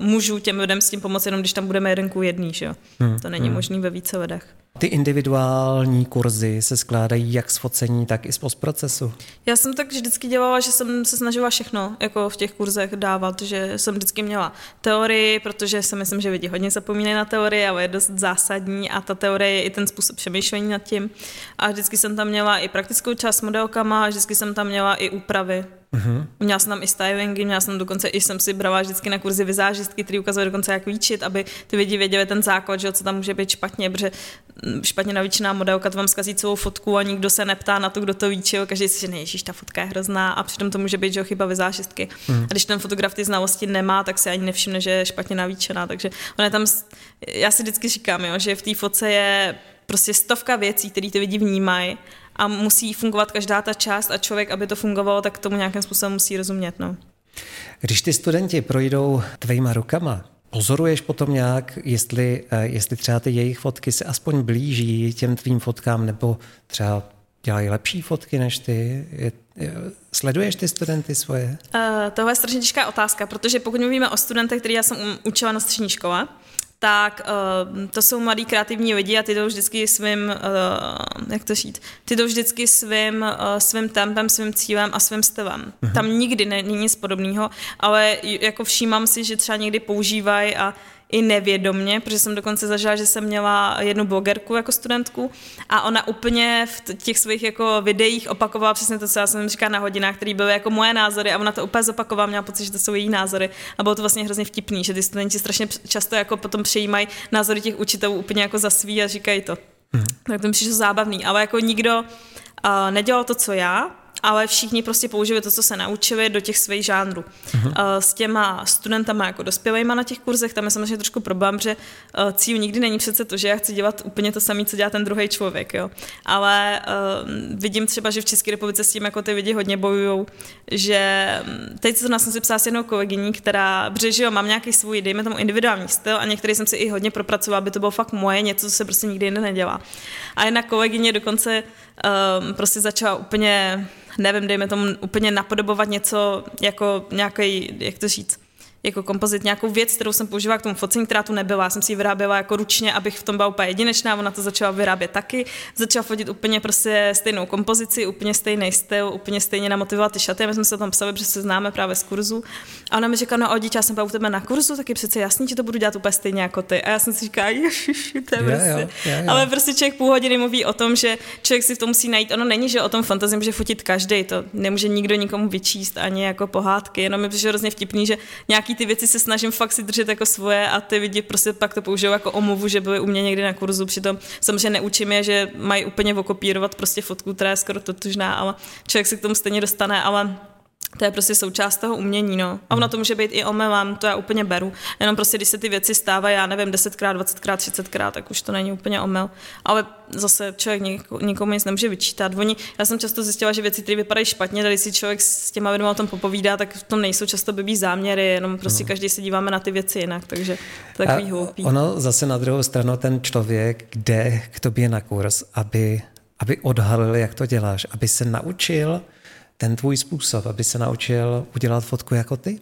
můžu těm lidem s tím pomoct, jenom když tam budeme jeden ku jedný, že jo. Hmm. To není hmm. možný ve více lidech. Ty individuální kurzy se skládají jak z focení, tak i z postprocesu. Já jsem tak vždycky dělala, že jsem se snažila všechno jako v těch kurzech dávat, že jsem vždycky měla teorii, protože si myslím, že lidi hodně zapomínají na teorii, ale je dost zásadní a ta teorie je i ten způsob přemýšlení nad tím. A vždycky jsem tam měla i praktickou část s modelkama, a vždycky jsem tam měla i úpravy Uh-huh. Měla jsem tam i stylingy, měla jsem dokonce i jsem si brala vždycky na kurzy vizážistky, který ukazují dokonce jak líčit, aby ty lidi věděli ten základ, že co tam může být špatně, protože špatně navýčená modelka to vám zkazí celou fotku a nikdo se neptá na to, kdo to líčil, každý si říká, že ta fotka je hrozná a přitom to může být, že chyba vizážistky. Uh-huh. A když ten fotograf ty znalosti nemá, tak se ani nevšimne, že je špatně navýčená. Takže on je tam, já si vždycky říkám, jo, že v té fotce je prostě stovka věcí, které ty lidi vnímají a musí fungovat každá ta část a člověk, aby to fungovalo, tak tomu nějakým způsobem musí rozumět. No. Když ty studenti projdou tvýma rukama, pozoruješ potom nějak, jestli, eh, jestli třeba ty jejich fotky se aspoň blíží těm tvým fotkám, nebo třeba dělají lepší fotky než ty? Je, je, sleduješ ty studenty svoje? Uh, tohle je strašně těžká otázka, protože pokud mluvíme o studentech, který já jsem učila na střední škole, tak uh, to jsou mladí kreativní lidi a ty jdou vždycky svým, uh, jak to říct, ty jdou vždycky svým, uh, svým tempem, svým cílem a svým stylem. Uh-huh. Tam nikdy není nic podobného, ale jako všímám si, že třeba někdy používají a i nevědomně, protože jsem dokonce zažila, že jsem měla jednu blogerku jako studentku a ona úplně v těch svých jako videích opakovala přesně to, co já jsem říkala na hodinách, které byly jako moje názory a ona to úplně zopakovala, měla pocit, že to jsou její názory a bylo to vlastně hrozně vtipný, že ty studenti strašně často jako potom přijímají názory těch učitelů úplně jako za svý a říkají to. Mm. Tak to mi přišlo zábavný, ale jako nikdo uh, nedělal to, co já, ale všichni prostě použili to, co se naučili do těch svých žánrů. Uh-huh. S těma studentama jako dospělejma na těch kurzech, tam je samozřejmě trošku problém, že eh, cíl nikdy není přece to, že já chci dělat úplně to samé, co dělá ten druhý člověk, jo. Ale uh, vidím třeba, že v České republice s tím jako ty lidi hodně bojují, že hm, teď co jsem si psala s jednou kolegyní, která, protože že jo, mám nějaký svůj, dejme tomu individuální styl a některý jsem si i hodně propracovala, aby to bylo fakt moje, něco, co se prostě nikdy jinde nedělá. A jedna kolegyně dokonce um, prostě začala úplně nevím, dejme tomu úplně napodobovat něco jako nějaký, jak to říct, jako kompozit nějakou věc, kterou jsem používala k tomu focení, která tu nebyla. Já jsem si ji vyráběla jako ručně, abych v tom byla úplně jedinečná, ona to začala vyrábět taky. Začala fotit úplně prostě stejnou kompozici, úplně stejný styl, úplně stejně namotivovat ty šaty. My jsme se tam psali, protože se známe právě z kurzu. A ona mi říká, no Odi, já jsem byla u tebe na kurzu, tak je přece jasný, že to budu dělat úplně stejně jako ty. A já jsem si říkala, ježiši, to je yeah, prostě. Yeah, yeah, Ale prostě člověk půl hodiny mluví o tom, že člověk si v tom musí najít. Ono není, že o tom fantazii může fotit každý, to nemůže nikdo nikomu vyčíst ani jako pohádky, jenom přišlo hrozně vtipný, že nějaký ty věci se snažím fakt si držet jako svoje a ty lidi prostě pak to použijou jako omluvu, že byli u mě někdy na kurzu, přitom samozřejmě neučím je, že mají úplně okopírovat prostě fotku, která je skoro totožná, ale člověk si k tomu stejně dostane, ale to je prostě součást toho umění, no. A ono to může být i omylem, to já úplně beru. Jenom prostě, když se ty věci stávají, já nevím, 10krát, 20krát, 30krát, tak už to není úplně omyl. Ale zase člověk nikomu nic nemůže vyčítat. Oni, já jsem často zjistila, že věci, které vypadají špatně, tady si člověk s těma lidmi o tom popovídá, tak v tom nejsou často blbý záměry, jenom prostě no. každý se díváme na ty věci jinak, takže to je takový hloupý. Ono zase na druhou stranu ten člověk jde k tobě na kurz, aby, aby odhalil, jak to děláš, aby se naučil ten tvůj způsob, aby se naučil udělat fotku jako ty?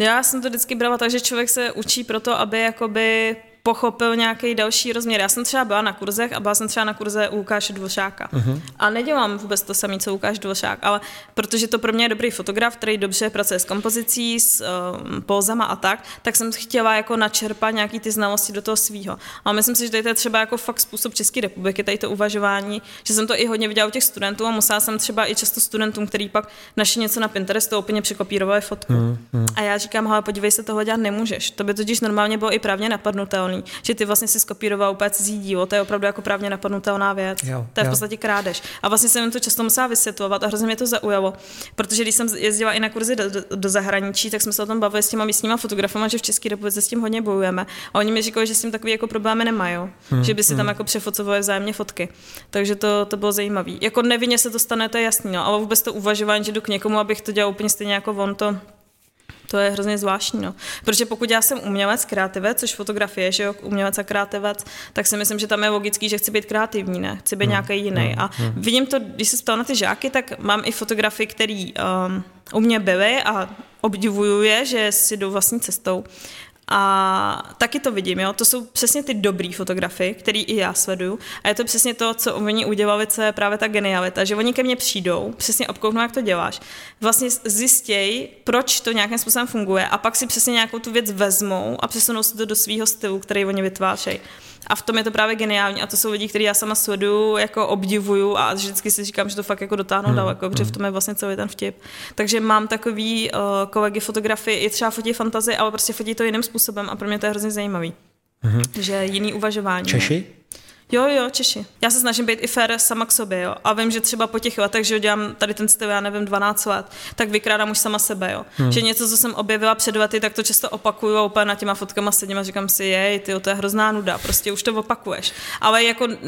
Já jsem to vždycky brala tak, že člověk se učí proto, aby jakoby pochopil nějaký další rozměr. Já jsem třeba byla na kurzech a byla jsem třeba na kurze u Lukáše Dvořáka. Uh-huh. A nedělám vůbec to samé, co Lukáš Dvořák, ale protože to pro mě je dobrý fotograf, který dobře pracuje s kompozicí, s um, pózama a tak, tak jsem chtěla jako načerpat nějaký ty znalosti do toho svého. A myslím si, že to je třeba jako fakt způsob České republiky, tady to uvažování, že jsem to i hodně viděla u těch studentů a musela jsem třeba i často studentům, který pak našli něco na Pinterestu, úplně překopírovali fotku. Uh-huh. A já říkám, hele, podívej se, toho dělat nemůžeš. To by totiž normálně bylo i právně napadnutelný, že ty vlastně si skopíroval úplně cizí dílo, to je opravdu jako právně napadnutelná věc. Jo, to je v podstatě krádež. A vlastně jsem jim to často musela vysvětlovat a hrozně mě to zaujalo, protože když jsem jezdila i na kurzy do, do, do zahraničí, tak jsme se o tom bavili s těma místníma fotografama, že v České republice s tím hodně bojujeme. A oni mi říkali, že s tím takový jako problémy nemají, hmm, že by si hmm. tam jako přefocovali vzájemně fotky. Takže to, to bylo zajímavé. Jako nevinně se to stane, to je jasný, no, ale vůbec to uvažování, že jdu k někomu, abych to dělal úplně stejně jako on, to, to je hrozně zvláštní, no. Protože pokud já jsem umělec, kreativec, což fotografie, že jo, umělec a kreativec, tak si myslím, že tam je logický, že chci být kreativní, ne? Chci být hmm. nějaký jiný. Hmm. A hmm. vidím to, když se ptal na ty žáky, tak mám i fotografii, který um, u mě byly a obdivuju je, že si jdou vlastní cestou. A taky to vidím, jo. To jsou přesně ty dobré fotografie, které i já sleduju. A je to přesně to, co oni udělali, co je právě ta genialita, že oni ke mně přijdou, přesně obkouknou, jak to děláš. Vlastně zjistějí, proč to nějakým způsobem funguje a pak si přesně nějakou tu věc vezmou a přesunou si to do svého stylu, který oni vytvářejí. A v tom je to právě geniální. A to jsou lidi, kteří já sama sleduju, jako obdivuju a vždycky si říkám, že to fakt jako dotáhnou hmm. daleko, protože v hmm. tom je vlastně celý ten vtip. Takže mám takový uh, kolegy fotografii, i třeba fotí fantazy, ale prostě fotí to jiným způsobem a pro mě to je hrozně zajímavý. hmm Že jiný uvažování. Češi? Jo, jo, Češi. Já se snažím být i fér sama k sobě, jo. A vím, že třeba po těch letech, že dělám tady ten styl, já nevím, 12 let, tak vykrádám už sama sebe, jo. Hmm. Že něco, co jsem objevila před lety, tak to často opakuju a úplně na těma fotkama sedím a říkám si, jej, ty, to je hrozná nuda, prostě už to opakuješ. Ale jako n-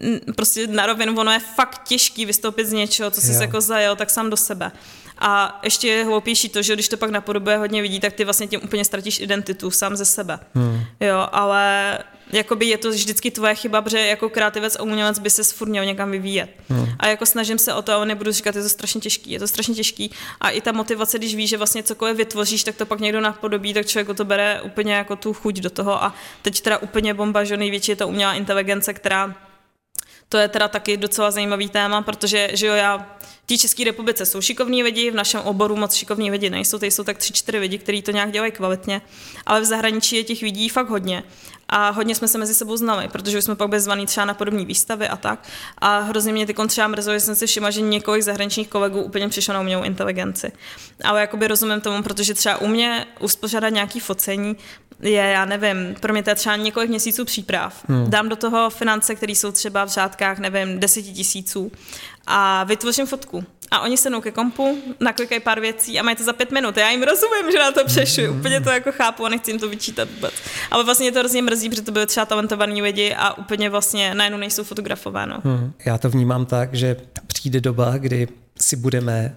n- prostě na rovinu, ono je fakt těžký vystoupit z něčeho, co jsi se jako zajel, tak sám do sebe. A ještě je hloupější to, že když to pak napodobuje hodně lidí, tak ty vlastně tím úplně ztratíš identitu sám ze sebe. Hmm. Jo, ale jakoby je to vždycky tvoje chyba, protože jako kreativec a umělec by se furt měl někam vyvíjet. Hmm. A jako snažím se o to, ale nebudu říkat, je to strašně těžký, je to strašně těžký. A i ta motivace, když víš, že vlastně cokoliv vytvoříš, tak to pak někdo napodobí, tak člověk to bere úplně jako tu chuť do toho. A teď teda úplně bomba, že největší je to umělá inteligence, která to je teda taky docela zajímavý téma, protože že jo, já v té České republice jsou šikovní lidi, v našem oboru moc šikovní lidi nejsou, tady jsou tak tři, čtyři lidi, kteří to nějak dělají kvalitně, ale v zahraničí je těch lidí fakt hodně. A hodně jsme se mezi sebou znali, protože už jsme pak byli zvaní třeba na podobné výstavy a tak. A hrozně mě ty třeba mrzelo, že jsem si všimla, že několik zahraničních kolegů úplně přišlo na umělou inteligenci. Ale jakoby rozumím tomu, protože třeba u mě uspořádat nějaký focení je, já nevím, pro mě to je třeba několik měsíců příprav. Hmm. Dám do toho finance, které jsou třeba v řádkách, nevím, deseti tisíců a vytvořím fotku. A oni se ke kompu, naklikají pár věcí a mají to za pět minut. Já jim rozumím, že na to přešu. Hmm. Úplně to jako chápu a nechci jim to vyčítat vůbec. Ale vlastně je to hrozně mrzí, protože to byly třeba talentovaní lidi a úplně vlastně najednou nejsou fotografováno. Hmm. Já to vnímám tak, že přijde doba, kdy si budeme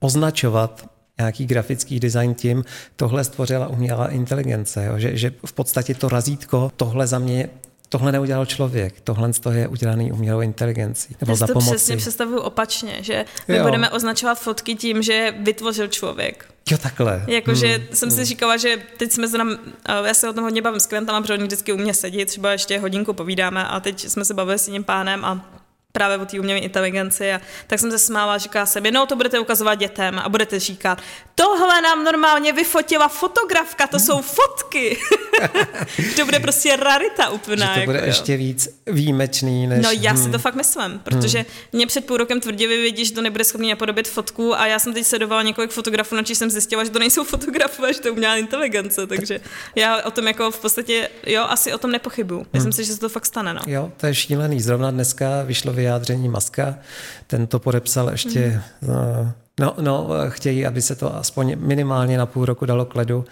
označovat nějaký grafický design tím, tohle stvořila umělá inteligence, jo? Že, že v podstatě to razítko, tohle za mě tohle neudělal člověk, tohle je udělaný umělou inteligencí. Nebo za to pomoci. přesně představuju opačně, že my jo. budeme označovat fotky tím, že vytvořil člověk. Jo, takhle. Jakože hmm. jsem hmm. si říkala, že teď jsme tam, já se o tom hodně bavím s klientama, protože oni vždycky u mě sedí, třeba ještě hodinku povídáme a teď jsme se bavili s tím pánem a právě o té umělé inteligenci a tak jsem se smála, říká se mi, no to budete ukazovat dětem a budete říkat, tohle nám normálně vyfotila fotografka, to jsou fotky. to bude prostě rarita úplná. Že to bude jako, ještě víc výjimečný. Než... No já hmm. si to fakt myslím, protože hmm. mě před půl rokem tvrdili lidi, že to nebude schopný napodobit fotku a já jsem teď sledovala několik fotografů, na jsem zjistila, že to nejsou fotografové, že to umělá inteligence, takže já o tom jako v podstatě, jo, asi o tom nepochybuju. Myslím hmm. si, že se to fakt stane. No. Jo, to je šílený. Zrovna dneska vyšlo vyjádření Maska, ten to podepsal ještě, mm. no, no, chtějí, aby se to aspoň minimálně na půl roku dalo k ledu,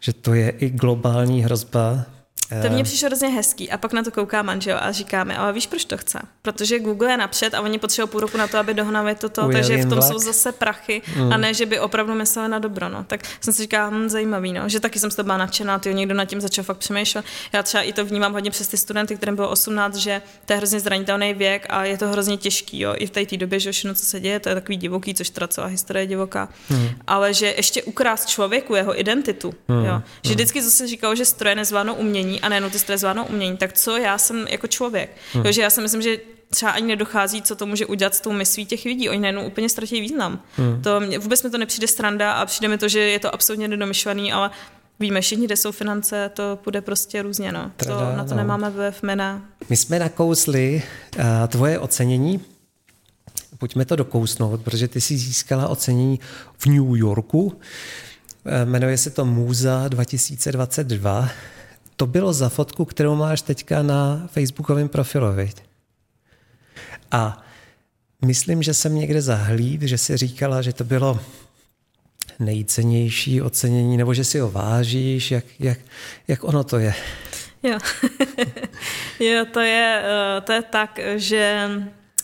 že to je i globální hrozba to mně přišlo hrozně hezký a pak na to kouká manžel a říkáme, ale víš, proč to chce? Protože Google je napřed a oni potřebují půl roku na to, aby dohnali toto, Ujel takže v tom vlak. jsou zase prachy mm. a ne, že by opravdu mysleli na dobro. No. Tak jsem si říkala, hm, zajímavý, no. že taky jsem z toho byla nadšená, ty někdo nad tím začal fakt přemýšlet. Já třeba i to vnímám hodně přes ty studenty, kterým bylo 18, že to je hrozně zranitelný věk a je to hrozně těžký, jo. i v té době, že všechno, co se děje, to je takový divoký, což teda celá historie je divoká. Mm. Ale že ještě ukrást člověku jeho identitu, mm. jo. že hmm. vždycky zase říkalo, že stroje nezvládnou umění umění a nejenom ty zvládnou umění, tak co já jsem jako člověk. Hmm. Takže já si myslím, že třeba ani nedochází, co to může udělat s tou myslí těch lidí. Oni najednou úplně ztratí význam. Hmm. To, vůbec mi to nepřijde stranda a přijde mi to, že je to absolutně nedomyšlený, ale Víme všichni, kde jsou finance, to půjde prostě různě, no. Trada, to, na to no. nemáme vliv, my ne. My jsme nakousli uh, tvoje ocenění, pojďme to dokousnout, protože ty jsi získala ocenění v New Yorku, eh, jmenuje se to Muza 2022. To bylo za fotku, kterou máš teďka na facebookovém profilu, viď? A myslím, že jsem někde zahlíd, že si říkala, že to bylo nejcennější ocenění, nebo že si ho vážíš, jak, jak, jak ono to je? Jo, jo to, je, eh, to je tak, že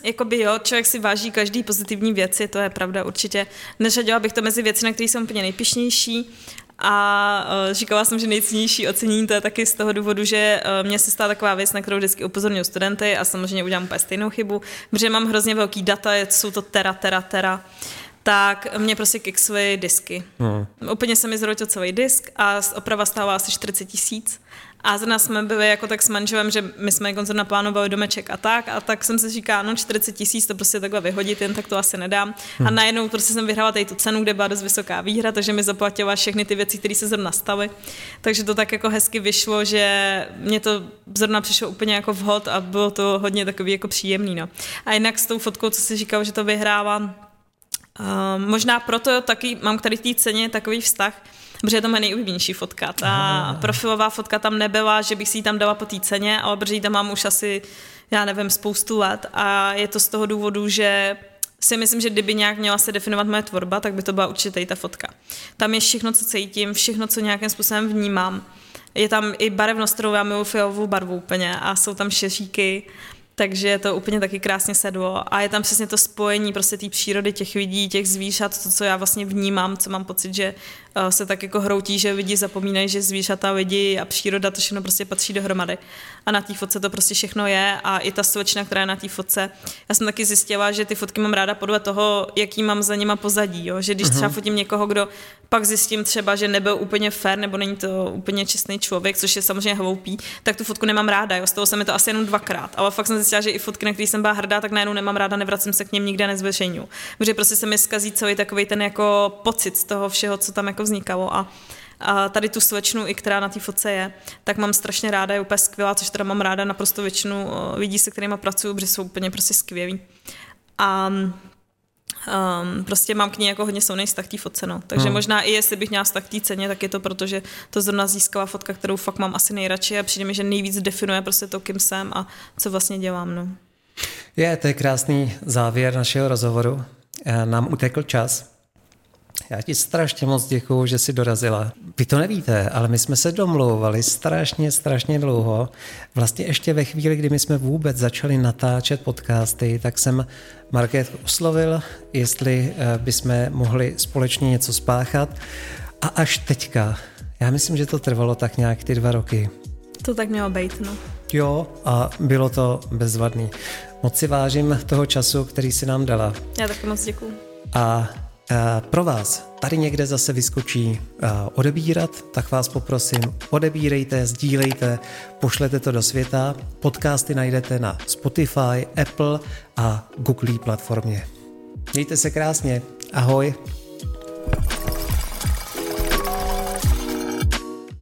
Jakoby jo, člověk si váží každý pozitivní věci, to je pravda určitě. Neřadila bych to mezi věci, na které jsem úplně nejpišnější, a uh, říkala jsem, že nejcennější ocenění to je taky z toho důvodu, že uh, mě se stala taková věc, na kterou vždycky upozorňuji studenty a samozřejmě udělám úplně stejnou chybu, protože mám hrozně velký data, jsou to tera, tera, tera tak mě prostě kiksly disky. Hmm. Úplně se mi zrotil celý disk a oprava stávala asi 40 tisíc. A zrovna jsme byli jako tak s manželem, že my jsme koncert naplánovali domeček a tak, a tak jsem si říkala, no 40 tisíc to prostě takhle vyhodit, jen tak to asi nedám. Hmm. A najednou prostě jsem vyhrála tady tu cenu, kde byla dost vysoká výhra, takže mi zaplatila všechny ty věci, které se zrovna staly. Takže to tak jako hezky vyšlo, že mě to zrovna přišlo úplně jako vhod a bylo to hodně takový jako příjemný. No. A jinak s tou fotkou, co si říkal, že to vyhrává, Uh, možná proto taky mám k tady té ceně takový vztah, protože je to moje nejoblíbenější fotka. Ta Aha. profilová fotka tam nebyla, že bych si ji tam dala po té ceně, ale protože ji tam mám už asi, já nevím, spoustu let a je to z toho důvodu, že si myslím, že kdyby nějak měla se definovat moje tvorba, tak by to byla určitě i ta fotka. Tam je všechno, co cítím, všechno, co nějakým způsobem vnímám. Je tam i barevnost, kterou já miluji fialovou barvu úplně a jsou tam šešíky takže to úplně taky krásně sedlo. A je tam přesně to spojení prostě té přírody, těch lidí, těch zvířat, to, co já vlastně vnímám, co mám pocit, že se tak jako hroutí, že lidi zapomínají, že zvířata, lidi a příroda, to všechno prostě patří dohromady. A na té fotce to prostě všechno je a i ta slečna, která je na té fotce. Já jsem taky zjistila, že ty fotky mám ráda podle toho, jaký mám za nima pozadí. Jo? Že když třeba fotím někoho, kdo pak zjistím třeba, že nebyl úplně fair nebo není to úplně čestný člověk, což je samozřejmě hloupý, tak tu fotku nemám ráda. Jo? Z toho se mi to asi jenom dvakrát. Ale fakt jsem zjistila, že i fotky, na které jsem byla hrdá, tak najednou nemám ráda, nevracím se k něm nikde nezveřejňu. Protože prostě se mi skazí celý takový ten jako pocit z toho všeho, co tam jako vznikalo. A a tady tu slečnu, i která na té fotce je, tak mám strašně ráda, je úplně skvělá, což teda mám ráda naprosto většinu lidí, se kterými pracuju, protože jsou úplně prostě skvělí. A Um, prostě mám k ní jako hodně silný vztah té fotce, no. Takže hmm. možná i jestli bych měla vztah té ceně, tak je to proto, že to zrovna získala fotka, kterou fakt mám asi nejradši a přijde mi, že nejvíc definuje prostě to, kým jsem a co vlastně dělám, no. Je, to je krásný závěr našeho rozhovoru. Eh, nám utekl čas. Já ti strašně moc děkuju, že jsi dorazila. Vy to nevíte, ale my jsme se domlouvali strašně, strašně dlouho. Vlastně ještě ve chvíli, kdy my jsme vůbec začali natáčet podcasty, tak jsem Markétku oslovil, jestli eh, bychom mohli společně něco spáchat. A až teďka, já myslím, že to trvalo tak nějak ty dva roky. To tak mělo být, no. Jo, a bylo to bezvadný. Moc si vážím toho času, který si nám dala. Já taky moc děkuju. A pro vás tady někde zase vyskočí odebírat, tak vás poprosím, odebírejte, sdílejte, pošlete to do světa. Podcasty najdete na Spotify, Apple a Google platformě. Mějte se krásně. Ahoj.